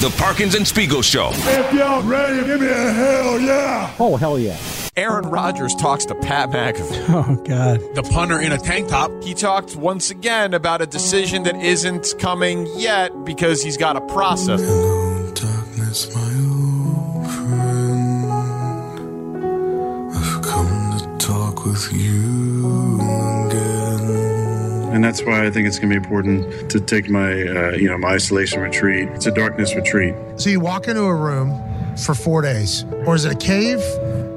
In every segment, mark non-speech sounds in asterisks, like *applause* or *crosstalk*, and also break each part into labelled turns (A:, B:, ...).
A: The Parkins and Spiegel Show.
B: If y'all ready, give me a hell yeah.
C: Oh, hell yeah.
D: Aaron Rodgers talks to Pat McAfee. *laughs*
C: Oh, God.
E: The punter in a tank top.
D: He talked once again about a decision that isn't coming yet because he's got a process.
F: Hello, darkness, my old friend. I've come to talk with you again.
G: And that's why I think it's going to be important to take my, uh, you know, my isolation retreat. It's a darkness retreat.
H: So you walk into a room for four days, or is it a cave?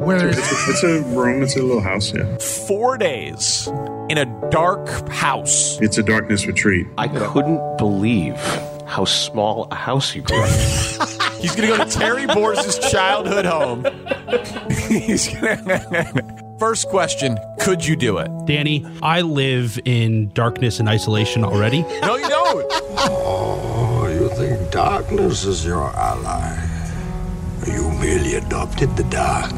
H: Where
G: It's a, it's a room. It's a little house. Yeah.
D: Four days in a dark house.
G: It's a darkness retreat.
I: I couldn't believe how small a house you grew up. *laughs*
D: He's going to go to Terry Bors's childhood home. He's *laughs* gonna... *laughs* First question Could you do it?
J: Danny, I live in darkness and isolation already.
D: No, you don't.
K: Oh, you think darkness is your ally? You merely adopted the dark.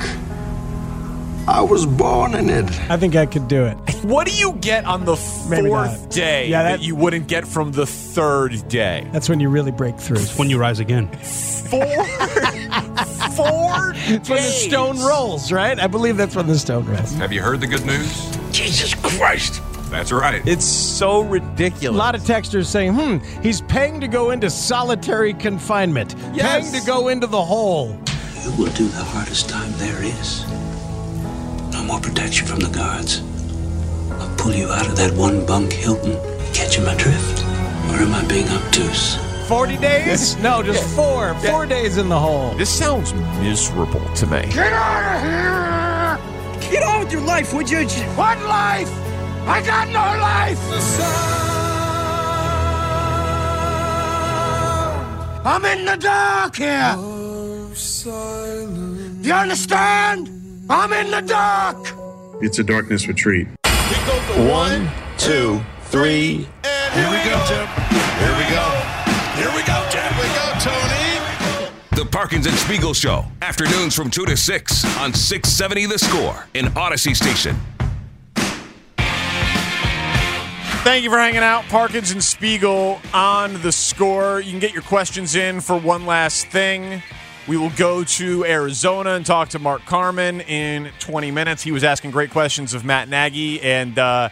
K: I was born in it.
C: I think I could do it.
D: What do you get on the
C: Maybe
D: fourth
C: not.
D: day
C: Yeah,
D: that,
C: that-
D: you wouldn't get from the third day?
C: That's when you really break through.
J: It's when you rise again.
D: Four, *laughs* four
C: It's when the
D: days.
C: stone rolls, right? I believe that's when the stone rolls.
A: Have you heard the good news?
K: Jesus Christ.
A: That's right.
D: It's so ridiculous.
C: A lot of texters saying, hmm, he's paying to go into solitary confinement,
D: Yes.
C: paying to go into the hole.
K: You will do the hardest time there is. No more protection from the guards. I'll pull you out of that one bunk Hilton. Catch him adrift. Or am I being obtuse?
C: 40 days? No, just four. Four days in the hole.
D: this sounds miserable to me.
H: Get out of here!
L: Get on with your life, would you?
H: What life? I got no life! I'm in the dark here! Oh, Do you understand? I'm in the dark!
G: It's a darkness retreat.
I: One, two, three.
B: Here we go, Jim. Here we go. Here we go, Jim. we go, Tony.
A: The Parkins and Spiegel Show. Afternoons from 2 to 6 on 670 The Score in Audacy Station.
D: Thank you for hanging out. Parkins and Spiegel on the score. You can get your questions in for one last thing. We will go to Arizona and talk to Mark Carman in 20 minutes. He was asking great questions of Matt Nagy. And uh,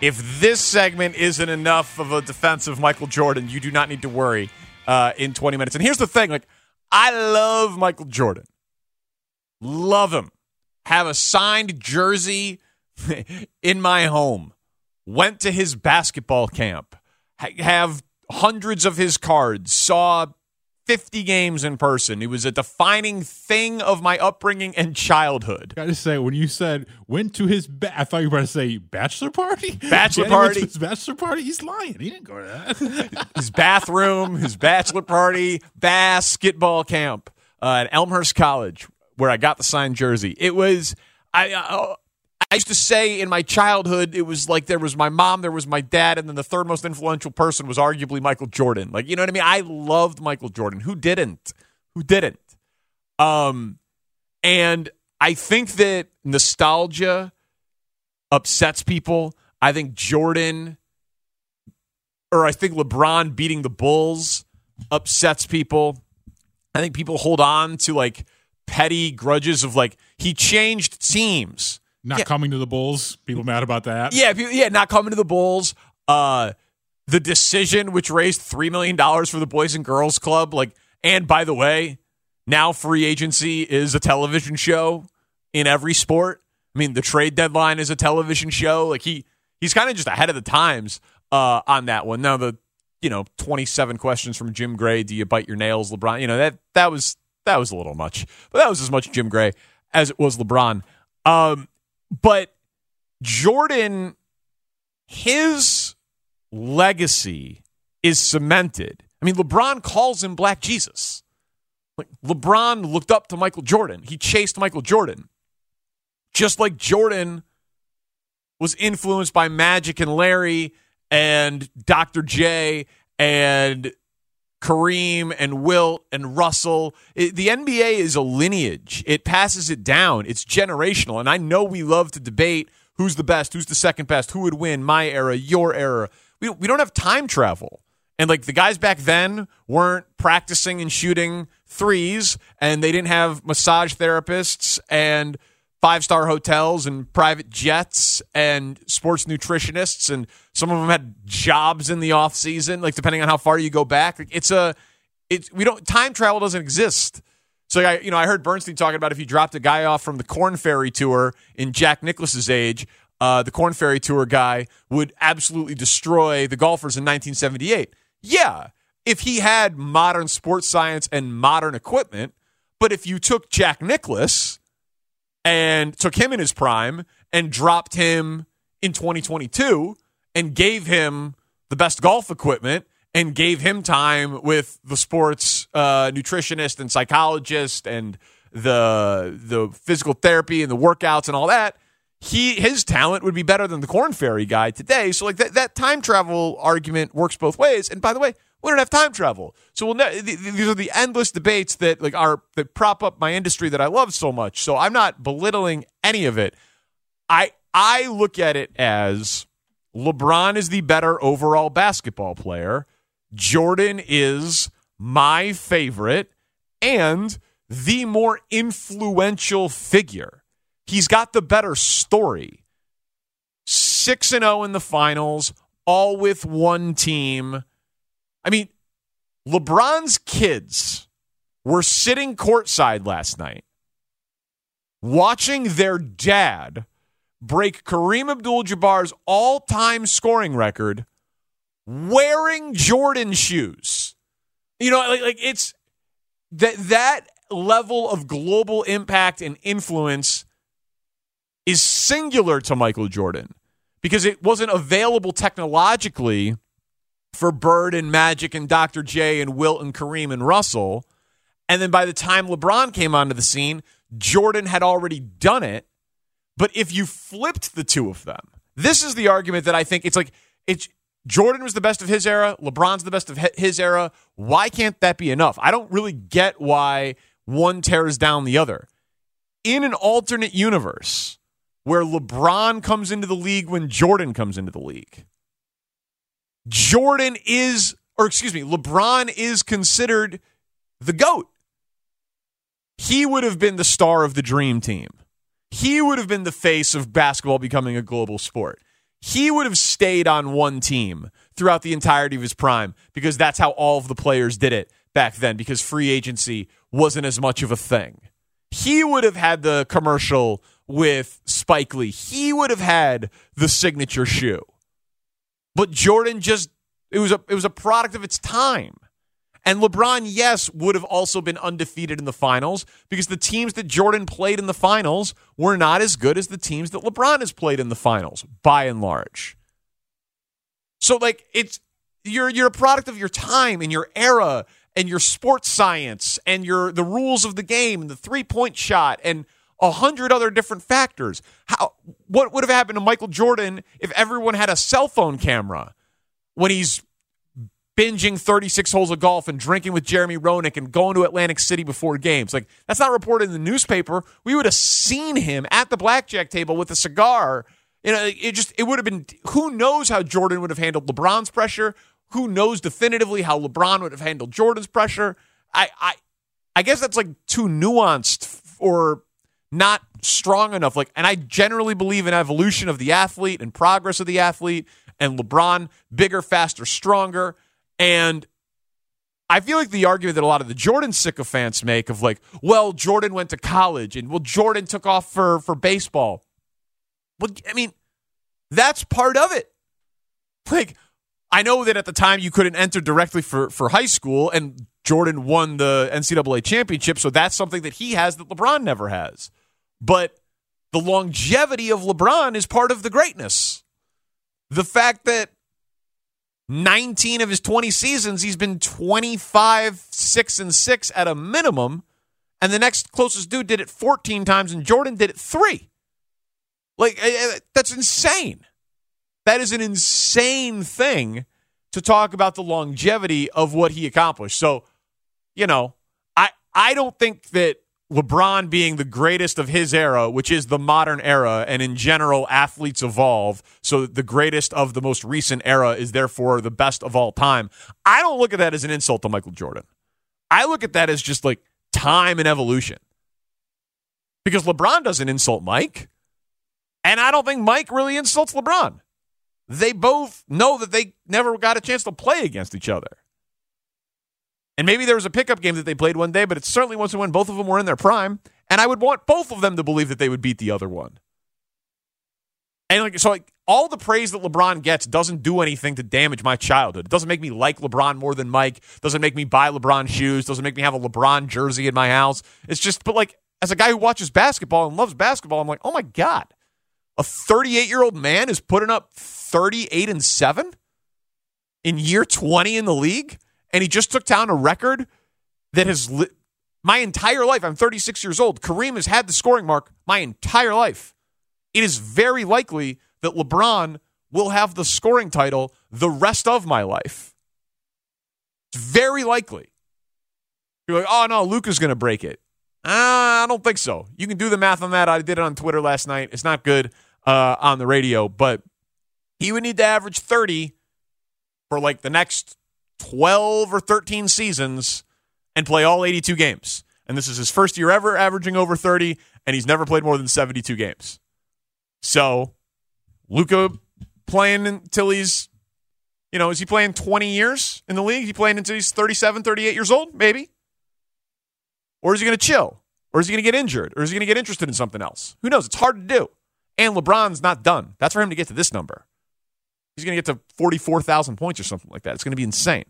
D: if this segment isn't enough of a defense of Michael Jordan, you do not need to worry uh, in 20 minutes. And here's the thing like, I love Michael Jordan. Love him. Have a signed jersey *laughs* in my home. Went to his basketball camp. Ha- have hundreds of his cards. Saw 50 games in person. It was a defining thing of my upbringing and childhood.
E: I just say when you said went to his, ba- I thought you were about to say bachelor party. *laughs*
D: Bachelor
E: Danny
D: party.
E: his bachelor party. He's lying. He didn't go to that. *laughs*
D: his bathroom, his bachelor party, basketball camp uh, at Elmhurst College, where I got the signed jersey. It was I. Uh, I used to say in my childhood, it was like there was my mom, there was my dad, and then the third most influential person was arguably Michael Jordan. Like, you know what I mean? I loved Michael Jordan. Who didn't? Who didn't? Um, and I think that nostalgia upsets people. I think Jordan or I think LeBron beating the Bulls upsets people. I think people hold on to like petty grudges of like he changed teams.
E: Not
D: Yeah.
E: coming to the Bulls. People mad about that.
D: Yeah, people, yeah, not coming to the Bulls. Uh, the decision which raised three million dollars for the Boys and Girls Club. Like, and by the way, now free agency is a television show in every sport. I mean, the trade deadline is a television show. Like he he's kind of just ahead of the times uh, on that one. Now the you know twenty seven questions from Jim Gray. Do you bite your nails, LeBron? You know that that was that was a little much, but that was as much Jim Gray as it was LeBron. Um, but Jordan, his legacy is cemented I mean, LeBron calls him Black Jesus. Like LeBron looked up to Michael Jordan. He chased Michael Jordan. Just like Jordan was influenced by Magic and Larry and Dr. J and Kareem and Wilt and Russell. It, the NBA is a lineage. It passes it down. It's generational. And I know we love to debate who's the best, who's the second best, who would win, my era, your era. We, we don't have time travel. And like the guys back then weren't practicing and shooting threes, and they didn't have massage therapists and five star hotels and private jets and sports nutritionists and some of them had jobs in the off season like depending on how far you go back. It's a it's we don't time travel doesn't exist. So I you know I heard Bernstein talking about if you dropped a guy off from the Korn Ferry tour in Jack Nicklaus's age uh, the Korn Ferry tour guy would absolutely destroy the golfers in 1978 yeah if he had modern sports science and modern equipment but if you took Jack Nicklaus and took him in his prime and dropped him in 2022 and gave him the best golf equipment and gave him time with the sports uh, nutritionist and psychologist and the the physical therapy and the workouts and all that. He his talent would be better than the Korn Ferry guy today. So like that, that time travel argument works both ways. And by the way we don't have time travel. So we'll ne- these are the endless debates that like are that prop up my industry that I love so much. So I'm not belittling any of it. I I look at it as LeBron is the better overall basketball player. Jordan is my favorite and the more influential figure. He's got the better story. 6 and 0 in the finals, all with one team I mean, LeBron's kids were sitting courtside last night watching their dad break Kareem Abdul Jabbar's all time scoring record wearing Jordan shoes. You know, like, like it's that that level of global impact and influence is singular to Michael Jordan because it wasn't available technologically for Bird and Magic and Dr. J and Wilt and Kareem and Russell. And then by the time LeBron came onto the scene, Jordan had already done it. But if you flipped the two of them, this is the argument that I think it's like it's Jordan was the best of his era, LeBron's the best of his era. Why can't that be enough? I don't really get why one tears down the other. In an alternate universe where LeBron comes into the league when Jordan comes into the league, Jordan is, or excuse me, LeBron is considered the GOAT. He would have been the star of the dream team. He would have been the face of basketball becoming a global sport. He would have stayed on one team throughout the entirety of his prime because that's how all of the players did it back then because free agency wasn't as much of a thing. He would have had the commercial with Spike Lee. He would have had the signature shoe. But Jordan just it was a it was a product of its time. And LeBron, yes, would have also been undefeated in the finals because the teams that Jordan played in the finals were not as good as the teams that LeBron has played in the finals, by and large. So, like, it's you're you're a product of your time and your era and your sports science and your the rules of the game and the three point shot and a hundred other different factors. How what would have happened to Michael Jordan if everyone had a cell phone camera when he's binging 36 holes of golf and drinking with Jeremy Roenick and going to Atlantic City before games? Like that's not reported in the newspaper. We would have seen him at the blackjack table with a cigar. You know, it just it would have been who knows how Jordan would have handled LeBron's pressure. Who knows definitively how LeBron would have handled Jordan's pressure? I I I guess that's like too nuanced or not strong enough. Like, and I generally believe in evolution of the athlete and progress of the athlete. And LeBron, bigger, faster, stronger. And I feel like the argument that a lot of the Jordan sycophants make of like, well, Jordan went to college and well, Jordan took off for for baseball. Well, I mean, that's part of it. Like, I know that at the time you couldn't enter directly for for high school, and Jordan won the NCAA championship, so that's something that he has that LeBron never has. But the longevity of LeBron is part of the greatness. The fact that 19 of his 20 seasons, he's been 25, 6 and 6 at a minimum. And the next closest dude did it 14 times, and Jordan did it three. Like, eh, eh, that's insane. That is an insane thing to talk about the longevity of what he accomplished. So, you know, I I don't think that LeBron being the greatest of his era, which is the modern era, and in general, athletes evolve. So the greatest of the most recent era is therefore the best of all time. I don't look at that as an insult to Michael Jordan. I look at that as just like time and evolution. Because LeBron doesn't insult Mike. And I don't think Mike really insults LeBron. They both know that they never got a chance to play against each other. And maybe there was a pickup game that they played one day, but it certainly wasn't when both of them were in their prime. And I would want both of them to believe that they would beat the other one. And like so like all the praise that LeBron gets doesn't do anything to damage my childhood. It doesn't make me like LeBron more than Mike, doesn't make me buy LeBron shoes, doesn't make me have a LeBron jersey in my house. It's just but like as a guy who watches basketball and loves basketball, I'm like, "Oh my god. A 38-year-old man is putting up 38 and 7 in year 20 in the league and he just took down a record that has li- my entire life. I'm 36 years old. Kareem has had the scoring mark my entire life. It is very likely that LeBron will have the scoring title the rest of my life. It's very likely. You're like, oh no, Luka's going to break it. Uh, I don't think so. You can do the math on that. I did it on Twitter last night. It's not good uh, on the radio, but he would need to average 30 for like the next 12 or 13 seasons and play all 82 games. And this is his first year ever averaging over 30, and he's never played more than 72 games. So, Luka playing until he's, you know, is he playing 20 years in the league? Is he playing until he's 37, 38 years old? Maybe. Or is he going to chill? Or is he going to get injured? Or is he going to get interested in something else? Who knows? It's hard to do. And LeBron's not done. That's for him to get to this number. He's going to get to 44,000 points or something like that. It's going to be insane.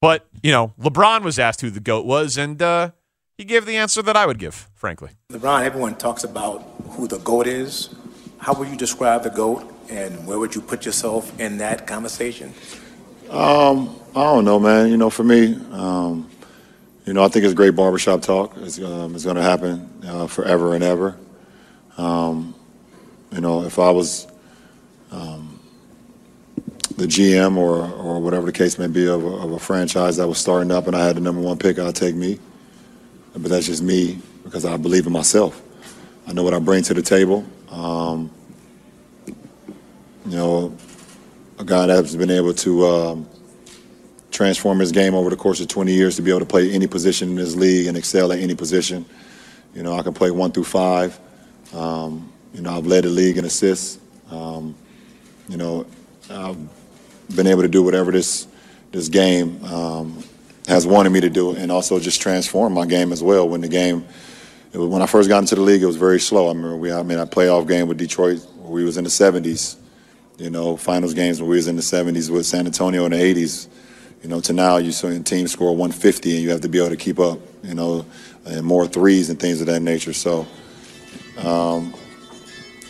D: But, you know, LeBron was asked who the GOAT was, and uh, he gave the answer that I would give, frankly.
L: LeBron, everyone talks about who the GOAT is. How would you describe the GOAT, and where would you put yourself in that conversation?
M: Um, I don't know, man. You know, for me, um, you know, I think it's great barbershop talk. It's, um, it's going to happen uh, forever and ever. Um, you know, if I was um, the GM or, or whatever the case may be of a, of a franchise that was starting up and I had the number one pick, I'd take me. But that's just me because I believe in myself. I know what I bring to the table. Um, you know, a guy that's been able to um, transform his game over the course of 20 years to be able to play any position in this league and excel at any position. You know, I can play one through five. Um, you know, I've led the league in assists. Um, you know, I've been able to do whatever this this game um, has wanted me to do, and also just transform my game as well. When the game, was, when I first got into the league, it was very slow. I remember we, I mean, a playoff game with Detroit we was in the 70s. You know, finals games when we was in the 70s with San Antonio in the 80s. You know, to now you see teams score 150 and you have to be able to keep up. You know, and more threes and things of that nature. So, um,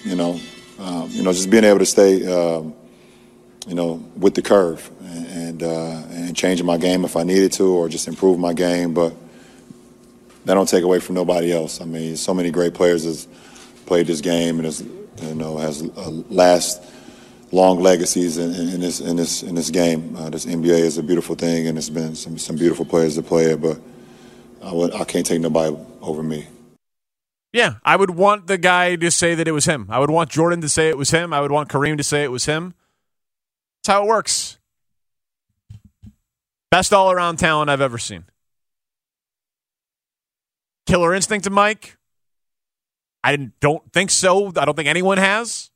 M: you know, um, you know, just being able to stay, um, you know, with the curve and and, uh, and changing my game if I needed to, or just improve my game. But that don't take away from nobody else. I mean, so many great players has played this game and has, you know, has last long legacies in, in, this in this in this game. Uh, this NBA is a beautiful thing, and it's been some some beautiful players to play it, but I, would, I can't take nobody over me.
D: Yeah, I would want the guy to say that it was him. I would want Jordan to say it was him. I would want Kareem to say it was him. That's how it works. Best all around talent I've ever seen. Killer instinct to Mike? I don't think so. I don't think anyone has.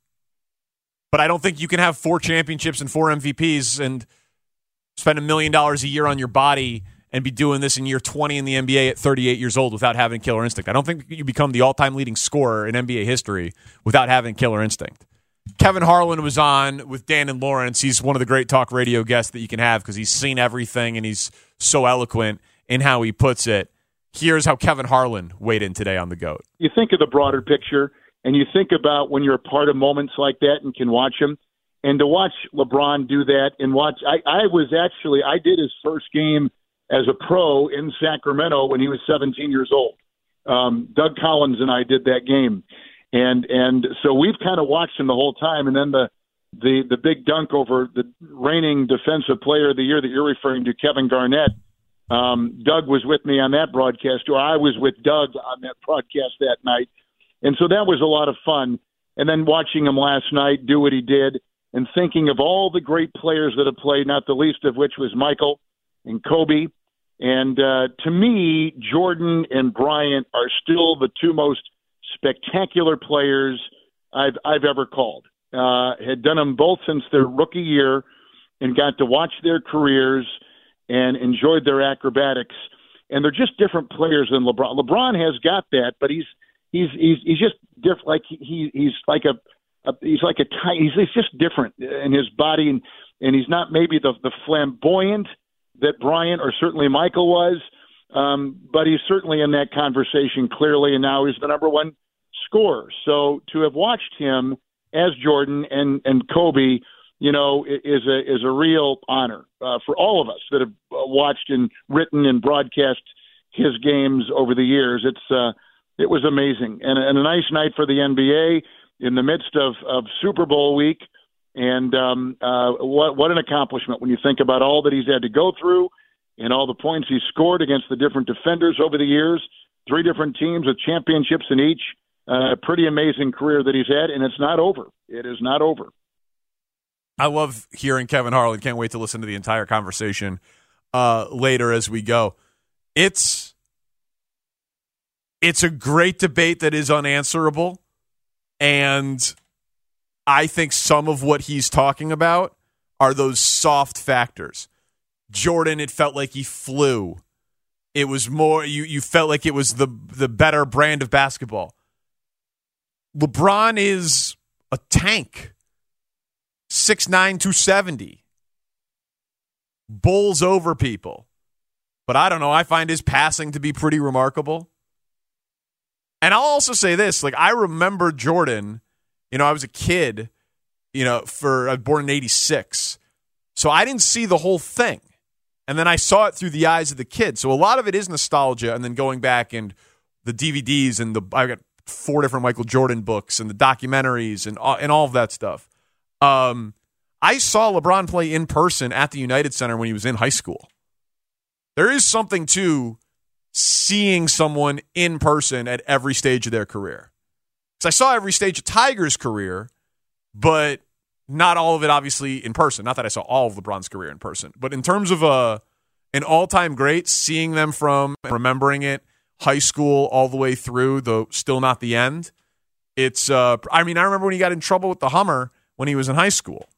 D: But I don't think you can have four championships and four MVPs and spend a million dollars a year on your body and be doing this in year 20 in the NBA at 38 years old without having killer instinct. I don't think you become the all time leading scorer in NBA history without having killer instinct. Kevin Harlan was on with Dan and Lawrence. He's one of the great talk radio guests that you can have because he's seen everything and he's so eloquent in how he puts it. Here's how Kevin Harlan weighed in today on the GOAT.
N: You think of the broader picture and you think about when you're a part of moments like that and can watch them and to watch LeBron do that and watch, I, I was actually I did his first game as a pro in Sacramento when he was 17 years old. Um, Doug Collins and I did that game, and and so we've kind of watched him the whole time. And then the the the big dunk over the reigning defensive player of the year that you're referring to, Kevin Garnett. Um, Doug was with me on that broadcast, or I was with Doug on that broadcast that night, and so that was a lot of fun. And then watching him last night do what he did, and thinking of all the great players that have played, not the least of which was Michael and Kobe. And uh, to me, Jordan and Bryant are still the two most spectacular players I've I've ever called. Uh, had done them both since their rookie year, and got to watch their careers and enjoyed their acrobatics. And they're just different players than LeBron. LeBron has got that, but he's he's he's he's just different. Like he he's like a, a he's like a he's he's just different in his body, and and he's not maybe the the flamboyant that Bryant or certainly Michael was, um, but he's certainly in that conversation clearly, and now he's the number one scorer. So to have watched him as Jordan and and Kobe, you know, is a is a real honor uh, for all of us that have uh, watched and written and broadcast his games over the years. It's uh, it was amazing and, and a nice night for the NBA in the midst of of Super Bowl week. And um, uh, what what an accomplishment when you think about all that he's had to go through and all the points he's scored against the different defenders over the years. Three different teams with championships in each. A uh, pretty amazing career that he's had, and it's not over. It is not over.
D: I love hearing Kevin Harlan. Can't wait to listen to the entire conversation uh, later as we go. It's it's a great debate that is unanswerable, and I think some of what he's talking about are those soft factors. Jordan, it felt like he flew. It was more you you felt like it was the the better brand of basketball. LeBron is a tank. 6'9, 270. Bowls over people. But I don't know. I find his passing to be pretty remarkable. And I'll also say this like, I remember Jordan you know, I was a kid, you know, for I was born in 86. So I didn't see the whole thing. And then I saw it through the eyes of the kid. So a lot of it is nostalgia and then going back and the DVDs and the I got four different Michael Jordan books and the documentaries and and all of that stuff. Um, I saw LeBron play in person at the United Center when he was in high school. There is something to seeing someone in person at every stage of their career. Because I saw every stage of Tiger's career, but not all of it obviously in person. Not that I saw all of LeBron's career in person, but in terms of a uh, an all time great, seeing them from remembering it, high school all the way through, though still not the end. It's uh, I mean, I remember when he got in trouble with the Hummer when he was in high school.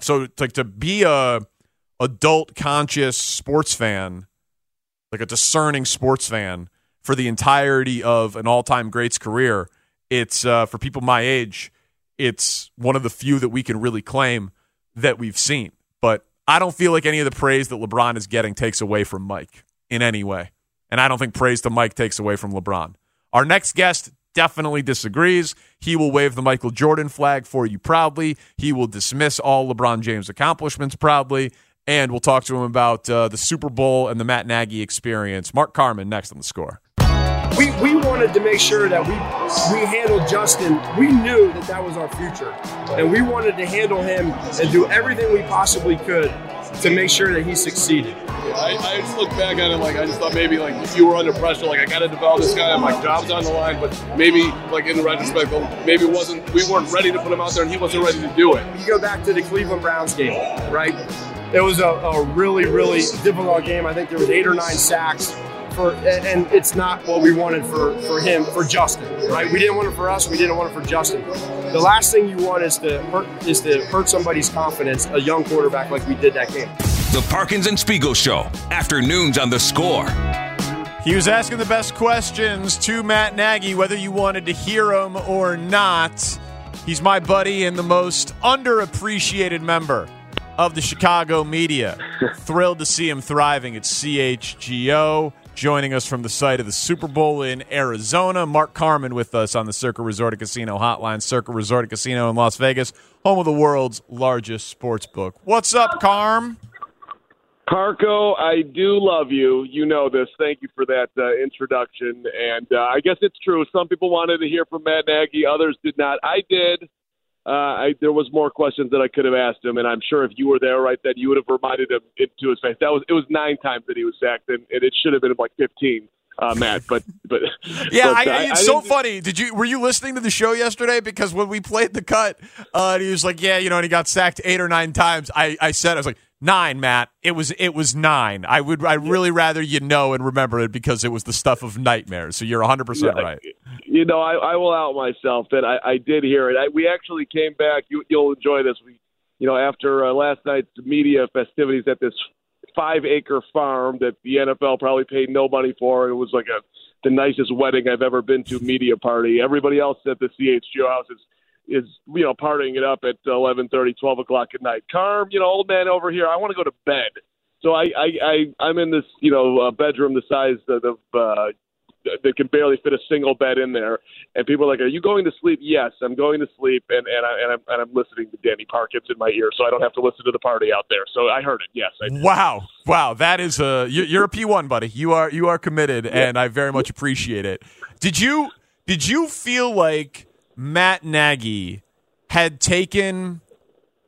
D: So like to be a adult conscious sports fan, like a discerning sports fan for the entirety of an all-time greats career. It's uh, for people my age. It's one of the few that we can really claim that we've seen. But I don't feel like any of the praise that LeBron is getting takes away from Mike in any way. And I don't think praise to Mike takes away from LeBron. Our next guest definitely disagrees. He will wave the Michael Jordan flag for you proudly. He will dismiss all LeBron James accomplishments proudly. And we'll talk to him about uh, the Super Bowl and the Matt Nagy experience. Mark Carman next on the score
O: we, we wanted to make sure that we we handled Justin. We knew that that was our future, and we wanted to handle him and do everything we possibly could to make sure that he succeeded.
P: I, I just look back at it like I just thought maybe like you were under pressure, like I got to develop this guy, and my job's on the line. But maybe like in the retrospect, maybe it wasn't we weren't ready to put him out there, and he wasn't ready to do it.
O: You go back to the Cleveland Browns game, right? It was a, a really really difficult game. I think there was eight or nine sacks for, and it's not what we wanted for, for him, for Justin, right? We didn't want it for us. We didn't want it for Justin. The last thing you want is to hurt is to hurt somebody's confidence, a young quarterback like we did that game.
A: The Parkins and Spiegel Show, afternoons on the score.
D: He was asking the best questions to Matt Nagy, whether you wanted to hear him or not. He's my buddy and the most underappreciated member of the Chicago media. *laughs* Thrilled to see him thriving at CHGO joining us from the site of the Super Bowl in Arizona. Mark Carman with us on the Circa Resort Casino Hotline. Circa Resort Casino in Las Vegas, home of the world's largest sports book. What's up, Carm?
P: Parco, I do love you. You know this. Thank you for that uh, introduction. And uh, I guess it's true. Some people wanted to hear from Matt Nagy, others did not. I did. Uh, I, there was more questions that I could have asked him, and I'm sure if you were there right then, you would have reminded him it to his face. That was it was nine times that he was sacked, and, and it should have been like 15. Uh, Matt, but but *laughs*
D: yeah,
P: but,
D: I,
P: uh,
D: it's so funny. Did you were you listening to the show yesterday? Because when we played the cut, uh, and he was like, "Yeah, you know," and he got sacked eight or nine times. I, I said, I was like, nine, Matt. It was it was nine. I would I really rather you know and remember it because it was the stuff of nightmares. So you're 100 percent right.
P: You know, I, I will out myself that I, I did hear it. I, we actually came back. You, you'll enjoy this. We, you know, after uh, last night's media festivities at this five-acre farm that the NFL probably paid no money for. It was like a the nicest wedding I've ever been to. Media party. Everybody else at the CHGO house is is you know partying it up at eleven thirty, twelve o'clock at night. Carm, you know, old man over here. I want to go to bed. So I I, I I'm in this you know uh, bedroom the size of. of uh, that can barely fit a single bed in there. And people are like, "Are you going to sleep?" Yes, I'm going to sleep, and and, I, and I'm and I'm listening to Danny Parkins in my ear, so I don't have to listen to the party out there. So I heard it. Yes, I.
D: Wow, wow, that is a you- you're a P one, buddy. You are you are committed, and I very much appreciate it. Did you did you feel like Matt Nagy had taken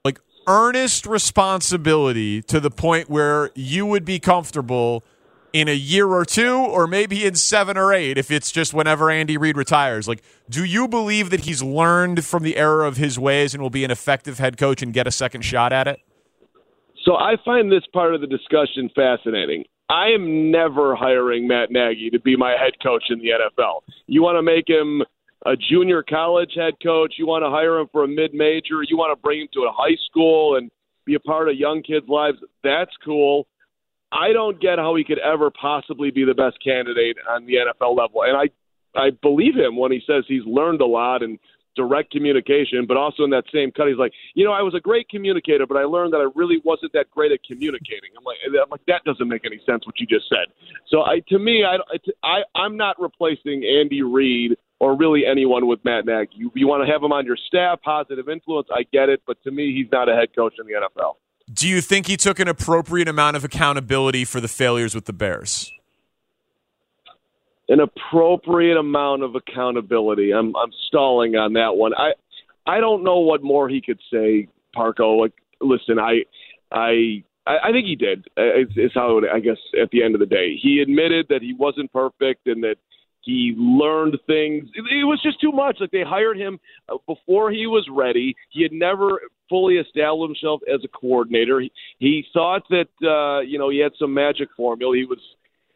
D: like earnest responsibility to the point where you would be comfortable in a year or two, or maybe in seven or eight, if it's just whenever Andy Reid retires? Like, do you believe that he's learned from the error of his ways and will be an effective head coach and get a second shot at it?
P: So I find this part of the discussion fascinating. I am never hiring Matt Nagy to be my head coach in the NFL. You want to make him a junior college head coach, you want to hire him for a mid major, you want to bring him to a high school and be a part of young kids' lives, that's cool. I don't get how he could ever possibly be the best candidate on the NFL level. And I I believe him when he says he's learned a lot and direct communication, but also in that same cut, he's like, you know, I was a great communicator, but I learned that I really wasn't that great at communicating. I'm like, I'm like, that doesn't make any sense what you just said. So I, to me, I, I, I'm not replacing Andy Reid or really anyone with Matt Nagy. You, you want to have him on your staff, positive influence. I get it, but to me, he's not a head coach in the NFL.
D: Do you think he took an appropriate amount of accountability for the failures with the Bears?
P: an appropriate amount of accountability. I'm I'm stalling on that one. I I don't know what more he could say, Parco. Like, listen, I I I think he did. Is, is how it, I guess at the end of the day, he admitted that he wasn't perfect and that he learned things. It, it was just too much. Like they hired him uh, before he was ready. He had never fully established himself as a coordinator. He, he thought that uh, you know he had some magic formula. He was,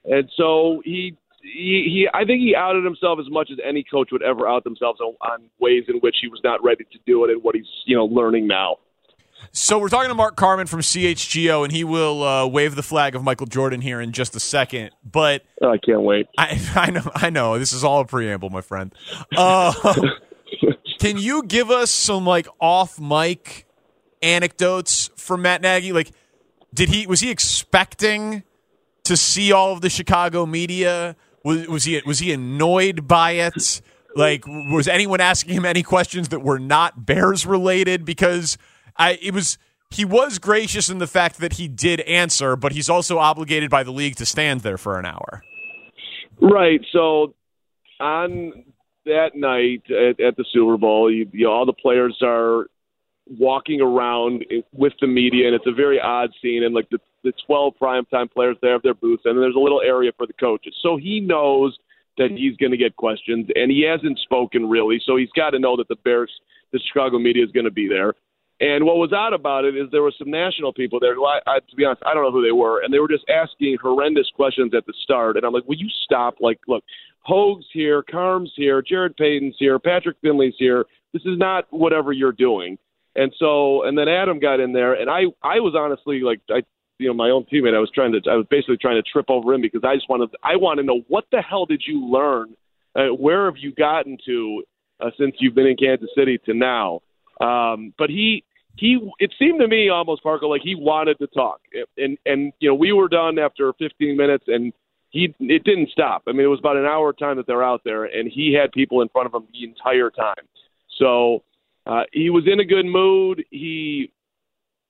P: and so he he, he I think he outed himself as much as any coach would ever out themselves on, on ways in which he was not ready to do it and what he's you know learning now.
D: So we're talking to Mark Carman from CHGO, and he will uh, wave the flag of Michael Jordan here in just a second. But
P: Oh, I can't wait.
D: I, *laughs* I know, I know. This is all a preamble, my friend. Uh, *laughs* can you give us some like off mic anecdotes from Matt Nagy? Like, did he was he expecting to see all of the Chicago media? Was, was he was he annoyed by it? Like, was anyone asking him any questions that were not Bears related? Because I it was he was gracious in the fact that he did answer, but he's also obligated by the league to stand there for an hour.
P: Right. So on that night at, at the Super Bowl, you, you all the players are walking around with the media, and it's a very odd scene. And like the the 12 primetime players, they have their booths, and there's a little area for the coaches. So he knows that he's going to get questions, and he hasn't spoken really. So he's got to know that the Bears, the Chicago media, is going to be there. And what was odd about it is there were some national people there. Who I, I, to be honest, I don't know who they were, and they were just asking horrendous questions at the start. And I'm like, "Will you stop? Like, look, Hoge's here, Carm's here, Jarrett Payton's here, Patrick Finley's here. This is not whatever you're doing." And so, and then Adam got in there, and I, I was honestly like, I, you know, my own teammate. I was trying to, I was basically trying to trip over him because I just wanted, I want to know what the hell did you learn? Uh, where have you gotten to uh, since you've been in Kansas City to now? Um, but he, he, it seemed to me almost Parker like he wanted to talk, and and you know we were done after 15 minutes, and he it didn't stop. I mean, it was about an hour time that they're out there, and he had people in front of him the entire time. So uh, he was in a good mood. He,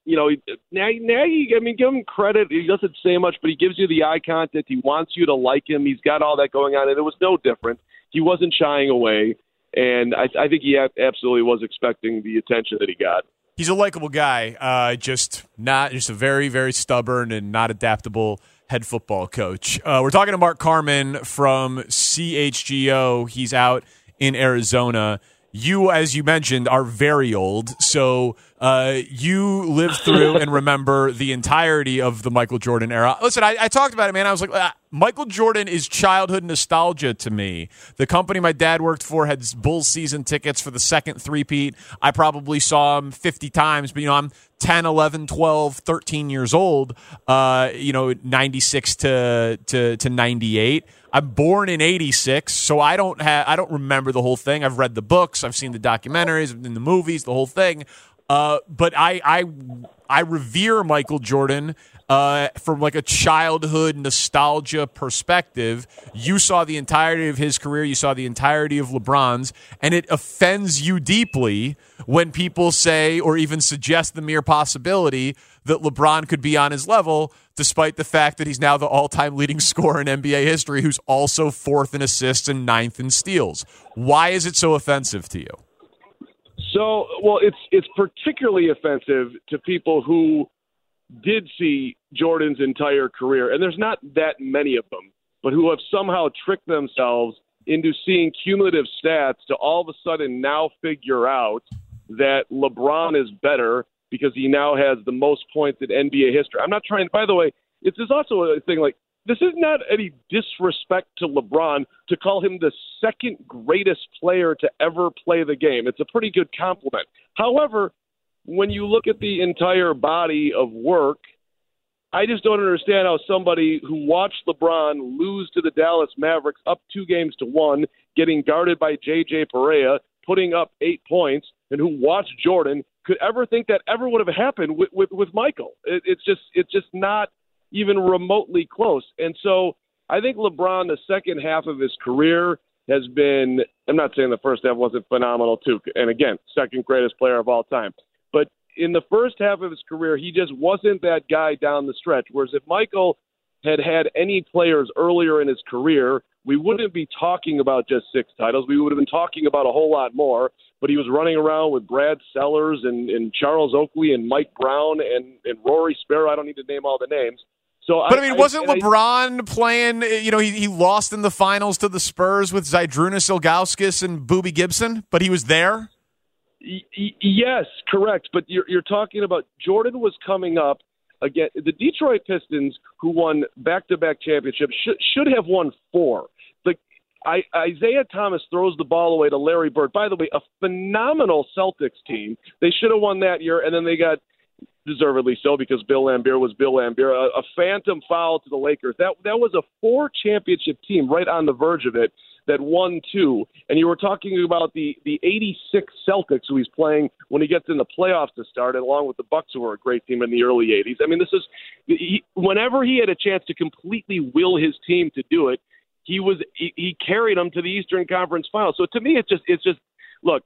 P: you know, now you, I mean, give him credit. He doesn't say much, but he gives you the eye contact. He wants you to like him. He's got all that going on, and it was no different. He wasn't shying away, and I, I think he absolutely was expecting the attention that he got.
D: He's a likable guy, uh, just not just a very very stubborn and not adaptable head football coach. Uh, we're talking to Mark Carman from CHGO. He's out in Arizona. You, as you mentioned, are very old, so uh, you lived through and *laughs* remember the entirety of the Michael Jordan era. Listen, I, I talked about it, man. I was like, ah, Michael Jordan is childhood nostalgia to me. The company my dad worked for had Bulls season tickets for the second three-peat. I probably saw him 50 times, but, you know, I'm 10, 11, 12, 13 years old, uh, you know, 96 to, to, to 98. I'm born in '86, so I don't have I don't remember the whole thing. I've read the books, I've seen the documentaries, in the movies, the whole thing. Uh, but I I I revere Michael Jordan uh, from like a childhood nostalgia perspective. You saw the entirety of his career, you saw the entirety of LeBron's, and it offends you deeply when people say or even suggest the mere possibility that LeBron could be on his level, despite the fact that he's now the all time leading scorer in NBA history, who's also fourth in assists and ninth in steals. Why is it so offensive to you?
P: So, well, it's it's particularly offensive to people who did see Jordan's entire career, and there's not that many of them, but who have somehow tricked themselves into seeing cumulative stats to all of a sudden now figure out that LeBron is better because he now has the most points in NBA history. I'm not trying. By the way, it's also a thing like this is not any disrespect to LeBron to call him the second greatest player to ever play the game. It's a pretty good compliment. However, when you look at the entire body of work, I just don't understand how somebody who watched LeBron lose to the Dallas Mavericks up two games to one, getting guarded by JJ Barea, putting up eight points, and who watched Jordan could ever think that ever would have happened with with, with Michael. It, it's just it's just not even remotely close. And so I think LeBron, the second half of his career, has been. I'm not saying the first half wasn't phenomenal too, and again, second greatest player of all time. But in the first half of his career, he just wasn't that guy down the stretch. Whereas if Michael had had any players earlier in his career, we wouldn't be talking about just six titles. We would have been talking about a whole lot more but he was running around with Brad Sellers and, and Charles Oakley and Mike Brown and, and Rory Sparrow. I don't need to name all the names. So,
D: but I, I mean, wasn't I, LeBron I, playing? You know, he, he lost in the finals to the Spurs with Zydrunas Ilgauskas and Boobie Gibson, but he was there.
P: Y- yes, correct. But you're, you're talking about Jordan was coming up again. The Detroit Pistons, who won back-to-back championships, should should have won four. I, Isiah Thomas throws the ball away to Larry Bird. By the way, a phenomenal Celtics team. They should have won that year, and then they got deservedly so because Bill Laimbeer was Bill Laimbeer. A, a phantom foul to the Lakers. That that was a four championship team right on the verge of it that won two. And you were talking about the the '86 Celtics who he's playing when he gets in the playoffs to start, along with the Bucks who were a great team in the early '80s. I mean, this is he, whenever he had a chance to completely will his team to do it he was he, he carried them to the Eastern Conference Final. So to me, it's just it's just look.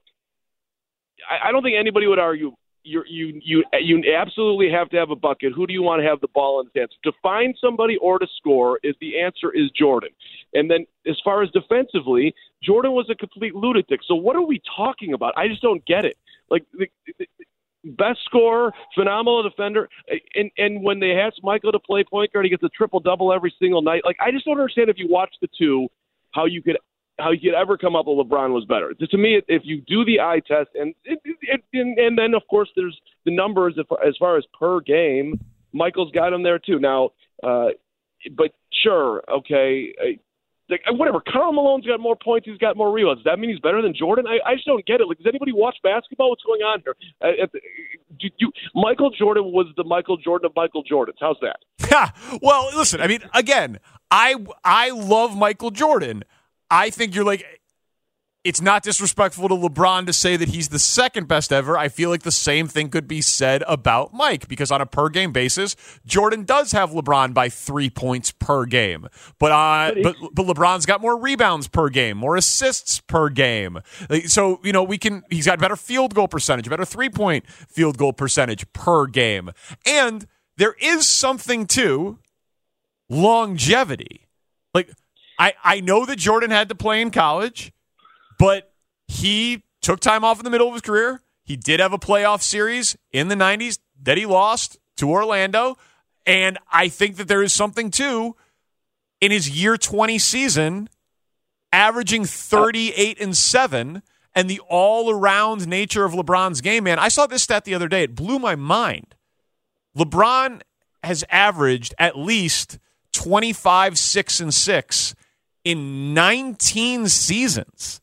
P: I, I don't think anybody would argue you you you you absolutely have to have a bucket. Who do you want to have the ball in his hands? To find somebody or to score is the answer is Jordan. And then as far as defensively, Jordan was a complete lunatic. So what are we talking about? I just don't get it. Like the, the, best scorer, phenomenal defender, and and when they ask Michael to play point guard, he gets a triple double every single night. Like I just don't understand if you watch the two, how you could how you could ever come up with LeBron was better. To me, if you do the eye test, and and, and then of course there's the numbers as far as per game, Michael's got him there too. Now, uh, but sure, okay, like whatever. Karl Malone's got more points. He's got more rebounds. Does that mean he's better than Jordan? I, I just don't get it. Like, does anybody watch basketball? What's going on here? Uh, do, do, Michael Jordan was the Michael Jordan of Michael Jordans. How's that? *laughs*
D: Yeah. Well, listen. I mean, again, I I love Michael Jordan. I think you're like it's not disrespectful to LeBron to say that he's the second best ever. I feel like the same thing could be said about Mike because on a per game basis, Jordan does have LeBron by three points per game. But uh, but but LeBron's got more rebounds per game, more assists per game. So you know we can. He's got better field goal percentage, better three point field goal percentage per game, and there is something to longevity. Like I I know that Jordan had to play in college. But he took time off in the middle of his career. He did have a playoff series in the 90s that he lost to Orlando. And I think that there is something too in his year 20 season, averaging 38 and 7 and the all around nature of LeBron's game, man. I saw this stat the other day. It blew my mind. LeBron has averaged at least 25, 6, and 6 in 19 seasons.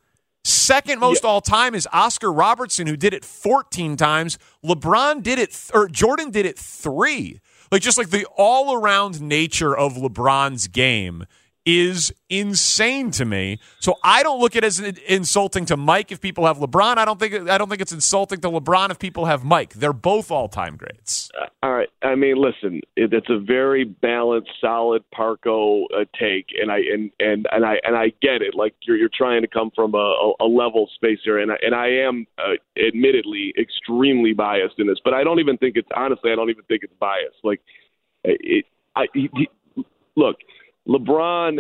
D: Second most all time is Oscar Robertson, who did it 14 times. LeBron did it, th- or Jordan did it three. Like, just like the all around nature of LeBron's game is insane to me. So I don't look at it as insulting to Mike if people have LeBron. I don't think I don't think it's insulting to LeBron if people have Mike. They're both all time greats.
P: Uh, all right. I mean, listen, it, it's a very balanced, solid Parco uh, take, and I and and and I and I get it. Like you're you're trying to come from a, a, level space here, and I, and I am uh, admittedly extremely biased in this, but I don't even think it's honestly. I don't even think it's biased. Like it. I he, he, look. LeBron,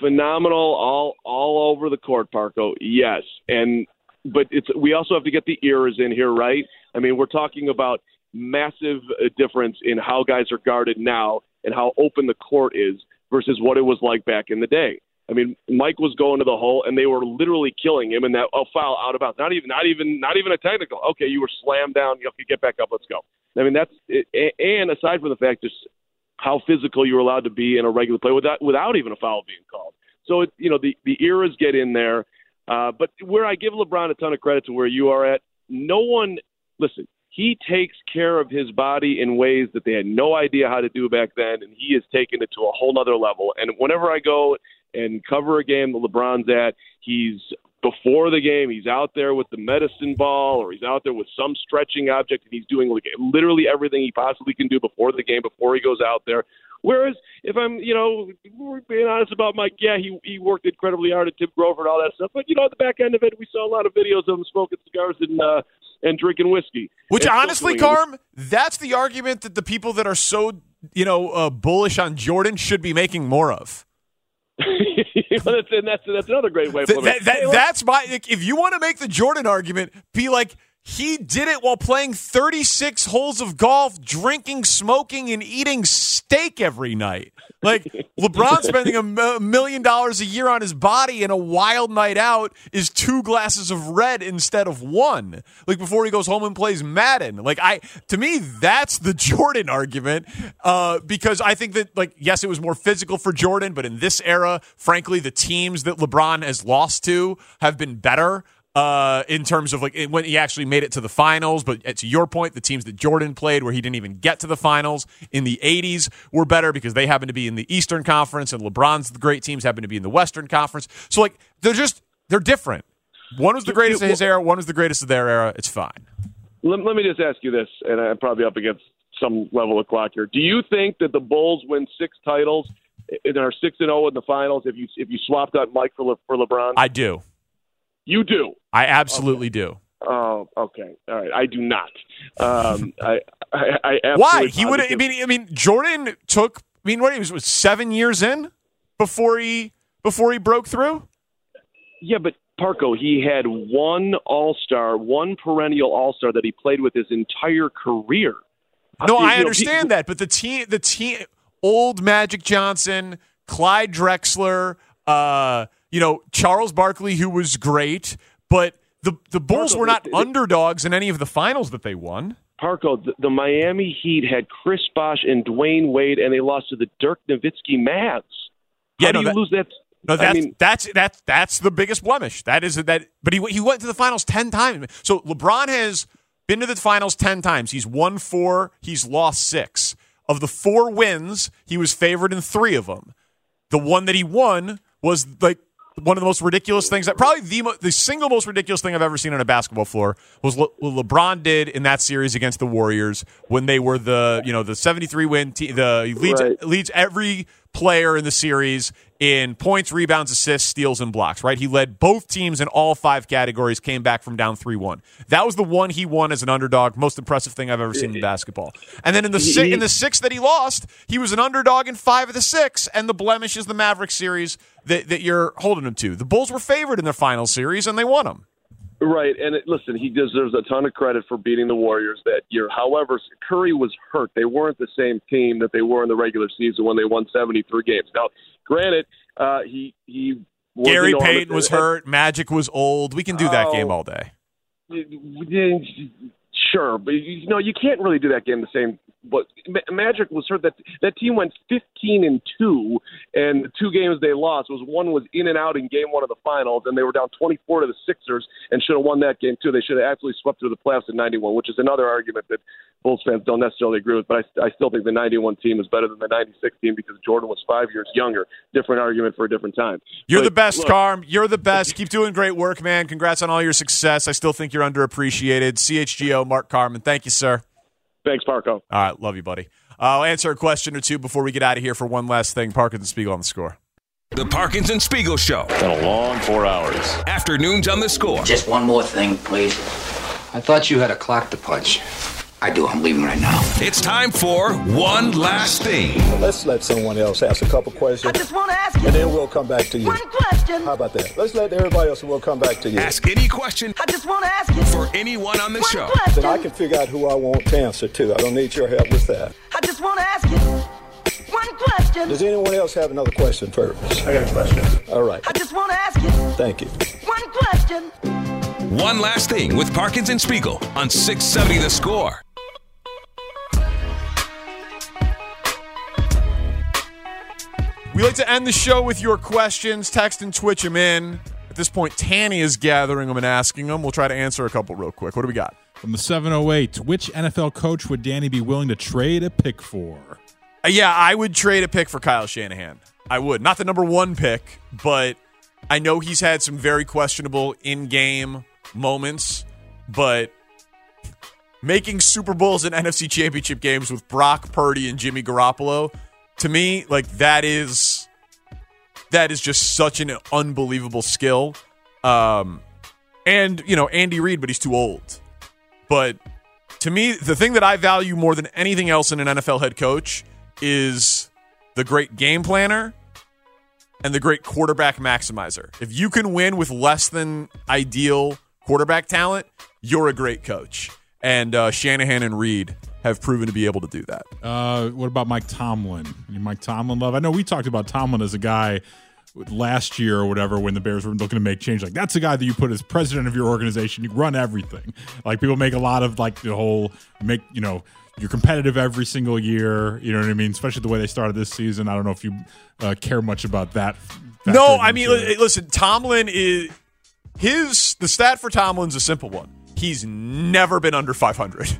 P: phenomenal all all over the court, Parco. Yes, and but it's we also have to get the eras in here, right? I mean, we're talking about massive uh, difference in how guys are guarded now and how open the court is versus what it was like back in the day. I mean, Mike was going to the hole, and they were literally killing him. And that oh, foul out of bounds. Not even, not even, not even a technical. Okay, you were slammed down. You have get back up. Let's go. I mean, that's and aside from the fact, just how physical you're allowed to be in a regular play without without even a foul being called. So it, you know the the eras get in there, uh, but where I give LeBron a ton of credit to where you are at, no one listen. He takes care of his body in ways that they had no idea how to do back then, and he has taken it to a whole other level. And whenever I go and cover a game that LeBron's at, he's before the game, he's out there with the medicine ball or he's out there with some stretching object and he's doing like literally everything he possibly can do before the game, before he goes out there. Whereas if I'm, you know, being honest about Mike, yeah, he he worked incredibly hard at Tim Grover and all that stuff. But you know, at the back end of it, we saw a lot of videos of him smoking cigars and uh, and drinking whiskey.
D: Which
P: and
D: honestly. Carm, that's the argument that the people that are so you know uh, bullish on Jordan should be making more of. *laughs*
P: well, that's, and that's that's another great way. of
D: Th- that- that-
P: Hey,
D: that's my. If you want to make the Jordan argument, be like he did it while playing 36 holes of golf, drinking, smoking, and eating steak every night. Like LeBron spending a million dollars a year on his body and a wild night out is two glasses of red instead of one. Like before he goes home and plays Madden. Like I, to me, that's the *laughs* Jordan argument. Uh, because I think that like yes, it was more physical for Jordan, but in this era, frankly, the teams that LeBron has lost to have been better uh, in terms of like when he actually made it to the finals. But to your point, the teams that Jordan played, where he didn't even get to the finals in the 80s, were better because they happened to be in the Eastern Conference, and LeBron's the great teams happened to be in the Western Conference. So like they're just they're different. One was the greatest of his era, one was the greatest of their era. It's fine.
P: let, let me just ask you this, and I'm probably up against some level of clock here. Do you think that the Bulls win six titles and are six and zero in the finals if you if you swapped out Mike for Le, for LeBron?
D: I do.
P: You do.
D: I absolutely do.
P: Oh, okay. All right. I do not. Um, *laughs* I, I, I
D: Why? He would. I mean, I mean, Jordan took. I mean, what he was, was seven years in before he before he broke through.
P: Yeah, but Parco, he had one All Star, one perennial All Star that he played with his entire career.
D: No,
P: You
D: I
P: know,
D: understand that, but the team, the team, old Magic Johnson, Clyde Drexler, uh, you know, Charles Barkley, who was great, but the the Bulls
P: Parco,
D: were not
P: the-
D: underdogs in any of the finals that they won.
P: Parco, the, the Miami Heat had Chris Bosh and Dwyane Wade, and they lost to the Dirk Nowitzki Mavs. How
D: Yeah,
P: do
D: no,
P: you
D: that-
P: lose that?
D: No,
P: I
D: that's
P: mean-
D: that's that's that's the biggest blemish. That is that. But he he went to the finals ten times. So LeBron has been to the finals ten times. He's won four. He's lost six. Of the four wins, he was favored in three of them. The one that he won was like one of the most ridiculous things that probably the mo- the single most ridiculous thing I've ever seen on a basketball floor was Le- what LeBron did in that series against the Warriors when they were the you know the 73 win team the leads
P: Right.
D: leads every player in the series in points, rebounds, assists, steals, and blocks. Right, he led both teams in all five categories. Came back from down three one. That was the one he won as an underdog. Most impressive thing I've ever seen in basketball. And then in the si- in the six that he lost, he was an underdog in five of the six. And the blemish is the Mavericks series that, that you're holding him to. The Bulls were favored in their final series, and they won them.
P: Right, and it, listen, he deserves a ton of credit for beating the Warriors that year. However, Curry was hurt; they weren't the same team that they were in the regular season when they won seventy three games. Now, granted, uh, he he
D: Gary. Payton was hurt. Magic was old. We can do that
P: Oh.
D: game all day.
P: Sure, but you know you can't really do that game the same. But Ma- Magic was hurt. That that team went fifteen and two, and the two games they lost was one was in and out in game one of the finals, and they were down twenty four to the Sixers and should have won that game too. They should have absolutely swept through the playoffs in ninety one, which is another argument that Bulls fans don't necessarily agree with. But I, I still think the ninety one team is better than the ninety six team because Jordan was five years younger. Different argument for a different time.
D: You're
P: But
D: the best,
P: look,
D: Carm. You're the best. Keep doing great work, man. Congrats on all your success. I still think you're underappreciated. CHGO, Mark Carman. Thank you, sir.
P: Thanks, Parco.
D: All right, love you, buddy. Uh, I'll answer a question or two before we get out of here for one last thing. Parkinson Spiegel on the score.
A: The Parkinson Spiegel Show.
Q: Been a long four hours.
A: Afternoons on the score.
R: Just one more thing, please. I thought you had a clock to punch. I do. I'm leaving right now.
A: It's time for one last thing.
S: Let's let someone else ask a couple questions.
T: I just want to ask you
S: And then we'll come back to you.
T: one question.
S: How about that? Let's let everybody else and we'll come back to you.
A: Ask any question
T: I just want to ask you
A: for anyone on the
T: one
A: show.
S: Then I can figure out who I want to answer to. I don't need your help with that.
T: I just want to ask you one question.
S: Does anyone else have another question first? I got a question. All right.
T: I just want to ask you
S: Thank you.
T: one question.
A: One last thing with Parkins and Spiegel on 670 The Score.
D: We like to end the show with your questions. Text and twitch them in. At this point, Tanny is gathering them and asking them. We'll try to answer a couple real quick. What do we got?
E: From the 708, which NFL coach would Danny be willing to trade a pick for?
D: Uh, yeah, I would trade a pick for Kyle Shanahan. I would. Not the number one pick, but I know he's had some very questionable in game moments, but making Super Bowls and NFC championship games with Brock Purdy and Jimmy Garoppolo, to me, like that is that is just such an unbelievable skill. Um and, you know, Andy Reid, but he's too old. But to me, the thing that I value more than anything else in an NFL head coach is the great game planner and the great quarterback maximizer. If you can win with less than ideal quarterback talent, you're a great coach. And uh, Shanahan and Reid have proven to be able to do that.
E: Uh, what about Mike Tomlin? You Mike Tomlin love? I know we talked about Tomlin as a guy last year or whatever when the Bears were looking to make change. Like that's the guy that you put as president of your organization. You run everything. Like people make a lot of like the whole make you know you're competitive every single year. You know what I mean? Especially the way they started this season. I don't know if you uh, care much about that.
D: No, I mean, listen, Tomlin is his the stat for Tomlin's a simple one. He's never been under 500.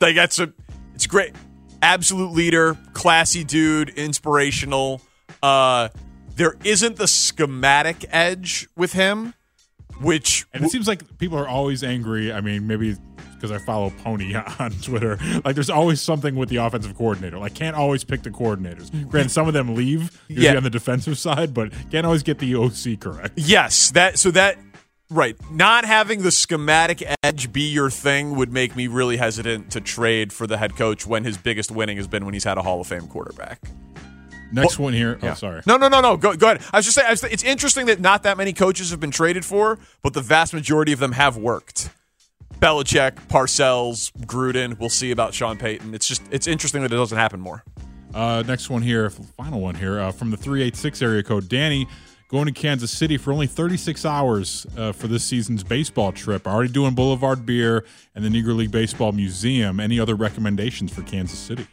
D: Like that's a it's great. Absolute leader, classy dude, inspirational. Uh there isn't the schematic edge with him, which
E: And it seems like people are always angry. I mean, maybe because I follow Pony *laughs* on Twitter. Like, there's always something with the offensive coordinator. Like, can't always pick the coordinators. Granted, some of them leave usually
D: Yeah.
E: on the defensive *laughs* side, but can't always get the OC correct.
D: Yes, that so that right. Not having the schematic edge be your thing would make me really hesitant to trade for the head coach when his biggest winning has been when he's had a Hall of Fame quarterback.
E: Next one here.
D: Yeah.
E: Oh, sorry.
D: No, no, no, no. Go, go ahead. I was just saying, was, it's interesting that not that many coaches have been traded for, but the vast majority of them have worked. Belichick, Parcells, Gruden. We'll see about Sean Payton. It's just it's interesting that it doesn't happen more.
E: Uh, next one here, final one here uh, from the 386 area code. Danny going to Kansas City for only 36 hours uh, for this season's baseball trip. Already doing Boulevard Beer and the Negro League Baseball Museum. Any other recommendations for Kansas City?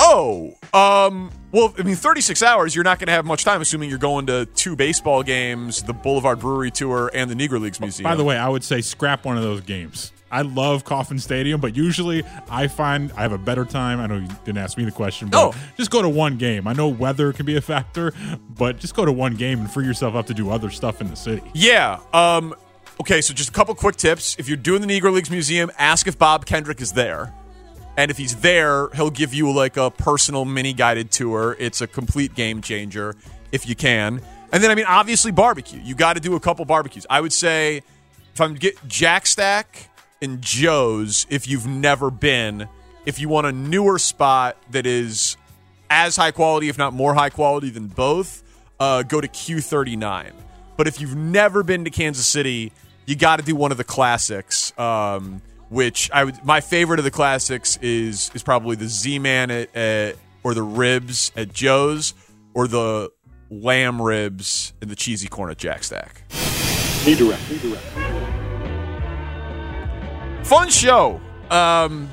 D: Oh, um, well, I mean, 36 hours, you're not going to have much time, assuming you're going to two baseball games, the Boulevard Brewery Tour, and the Negro Leagues Museum.
E: By the way, I would say scrap one of those games. I love Kauffman Stadium, but usually I find I have a better time. I know you didn't ask me the question, but
D: No.
E: just go to one game. I know weather can be a factor, but just go to one game and free yourself up to do other stuff in the city.
D: Yeah. Um, okay, so just a couple quick tips. If you're doing the Negro Leagues Museum, ask if Bob Kendrick is there. And if he's there, he'll give you like a personal mini guided tour. It's a complete game changer if you can. And then, I mean, obviously, barbecue. You got to do a couple barbecues. I would say if I'm get Jack Stack and Joe's, if you've never been, if you want a newer spot that is as high quality, if not more high quality than both, uh, go to Q39. But if you've never been to Kansas City, you got to do one of the classics. Um, which I would, my favorite of the classics is is probably the Z Man at, at or the ribs at Joe's or the lamb ribs and the cheesy corn at Jack Stack.
U: Need to
D: Fun show. Um,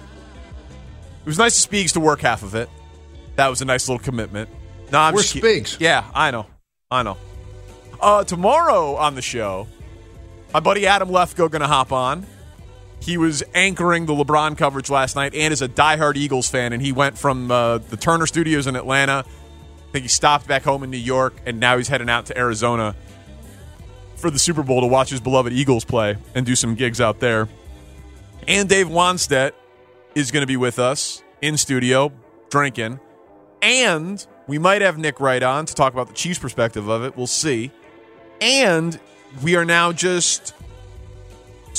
D: it was nice to Speaks to work half of it. That was a nice little commitment. No, I'm
V: We're
D: just
V: Speaks.
D: Yeah, I know. I know. Uh, tomorrow on the show, my buddy Adam Lefkoe going to hop on. He was anchoring the LeBron coverage last night and is a diehard Eagles fan. And he went from uh, the Turner Studios in Atlanta. I think he stopped back home in New York, and now he's heading out to Arizona for the Super Bowl to watch his beloved Eagles play and do some gigs out there. And Dave Wannstedt is going to be with us in studio drinking. And we might have Nick Wright on to talk about the Chiefs' perspective of it. We'll see. And we are now just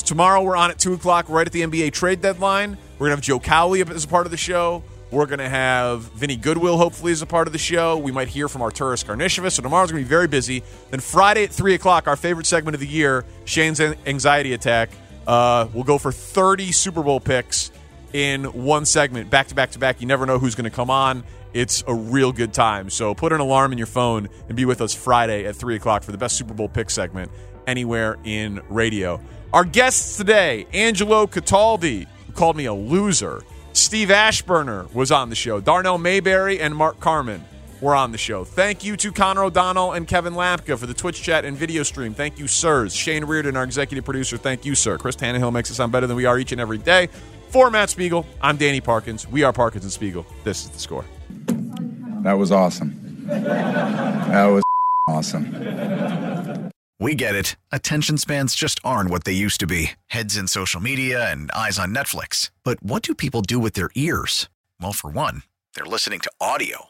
D: tomorrow. We're on at two o'clock, right at the NBA trade deadline. We're gonna have Joe Cowley as a part of the show. We're gonna have Vinny Goodwill hopefully as a part of the show. We might hear from Arturas Karnisovas. So tomorrow's gonna be very busy. Then Friday at three o'clock, our favorite segment of the year, Shane's anxiety attack. Uh, we'll go for thirty Super Bowl picks in one segment, back to back to back. You never know who's gonna come on. It's a real good time. So put an alarm in your phone and be with us Friday at 3 o'clock for the best Super Bowl pick segment anywhere in radio. Our guests today Angelo Cataldi, who called me a loser. Steve Aschburner was on the show. Darnell Mayberry and Mark Carman were on the show. Thank you to Connor O'Donnell and Kevin Lapka for the Twitch chat and video stream. Thank you, sirs. Shane Reardon, our executive producer. Thank you, sir. Chris Tannehill makes us sound better than we are each and every day. For Matt Spiegel, I'm Danny Parkins. We are Parkins and Spiegel. This is the score.
Q: That was awesome. That was awesome.
W: We get it. Attention spans just aren't what they used to be heads in social media and eyes on Netflix. But what do people do with their ears? Well, for one, they're listening to audio.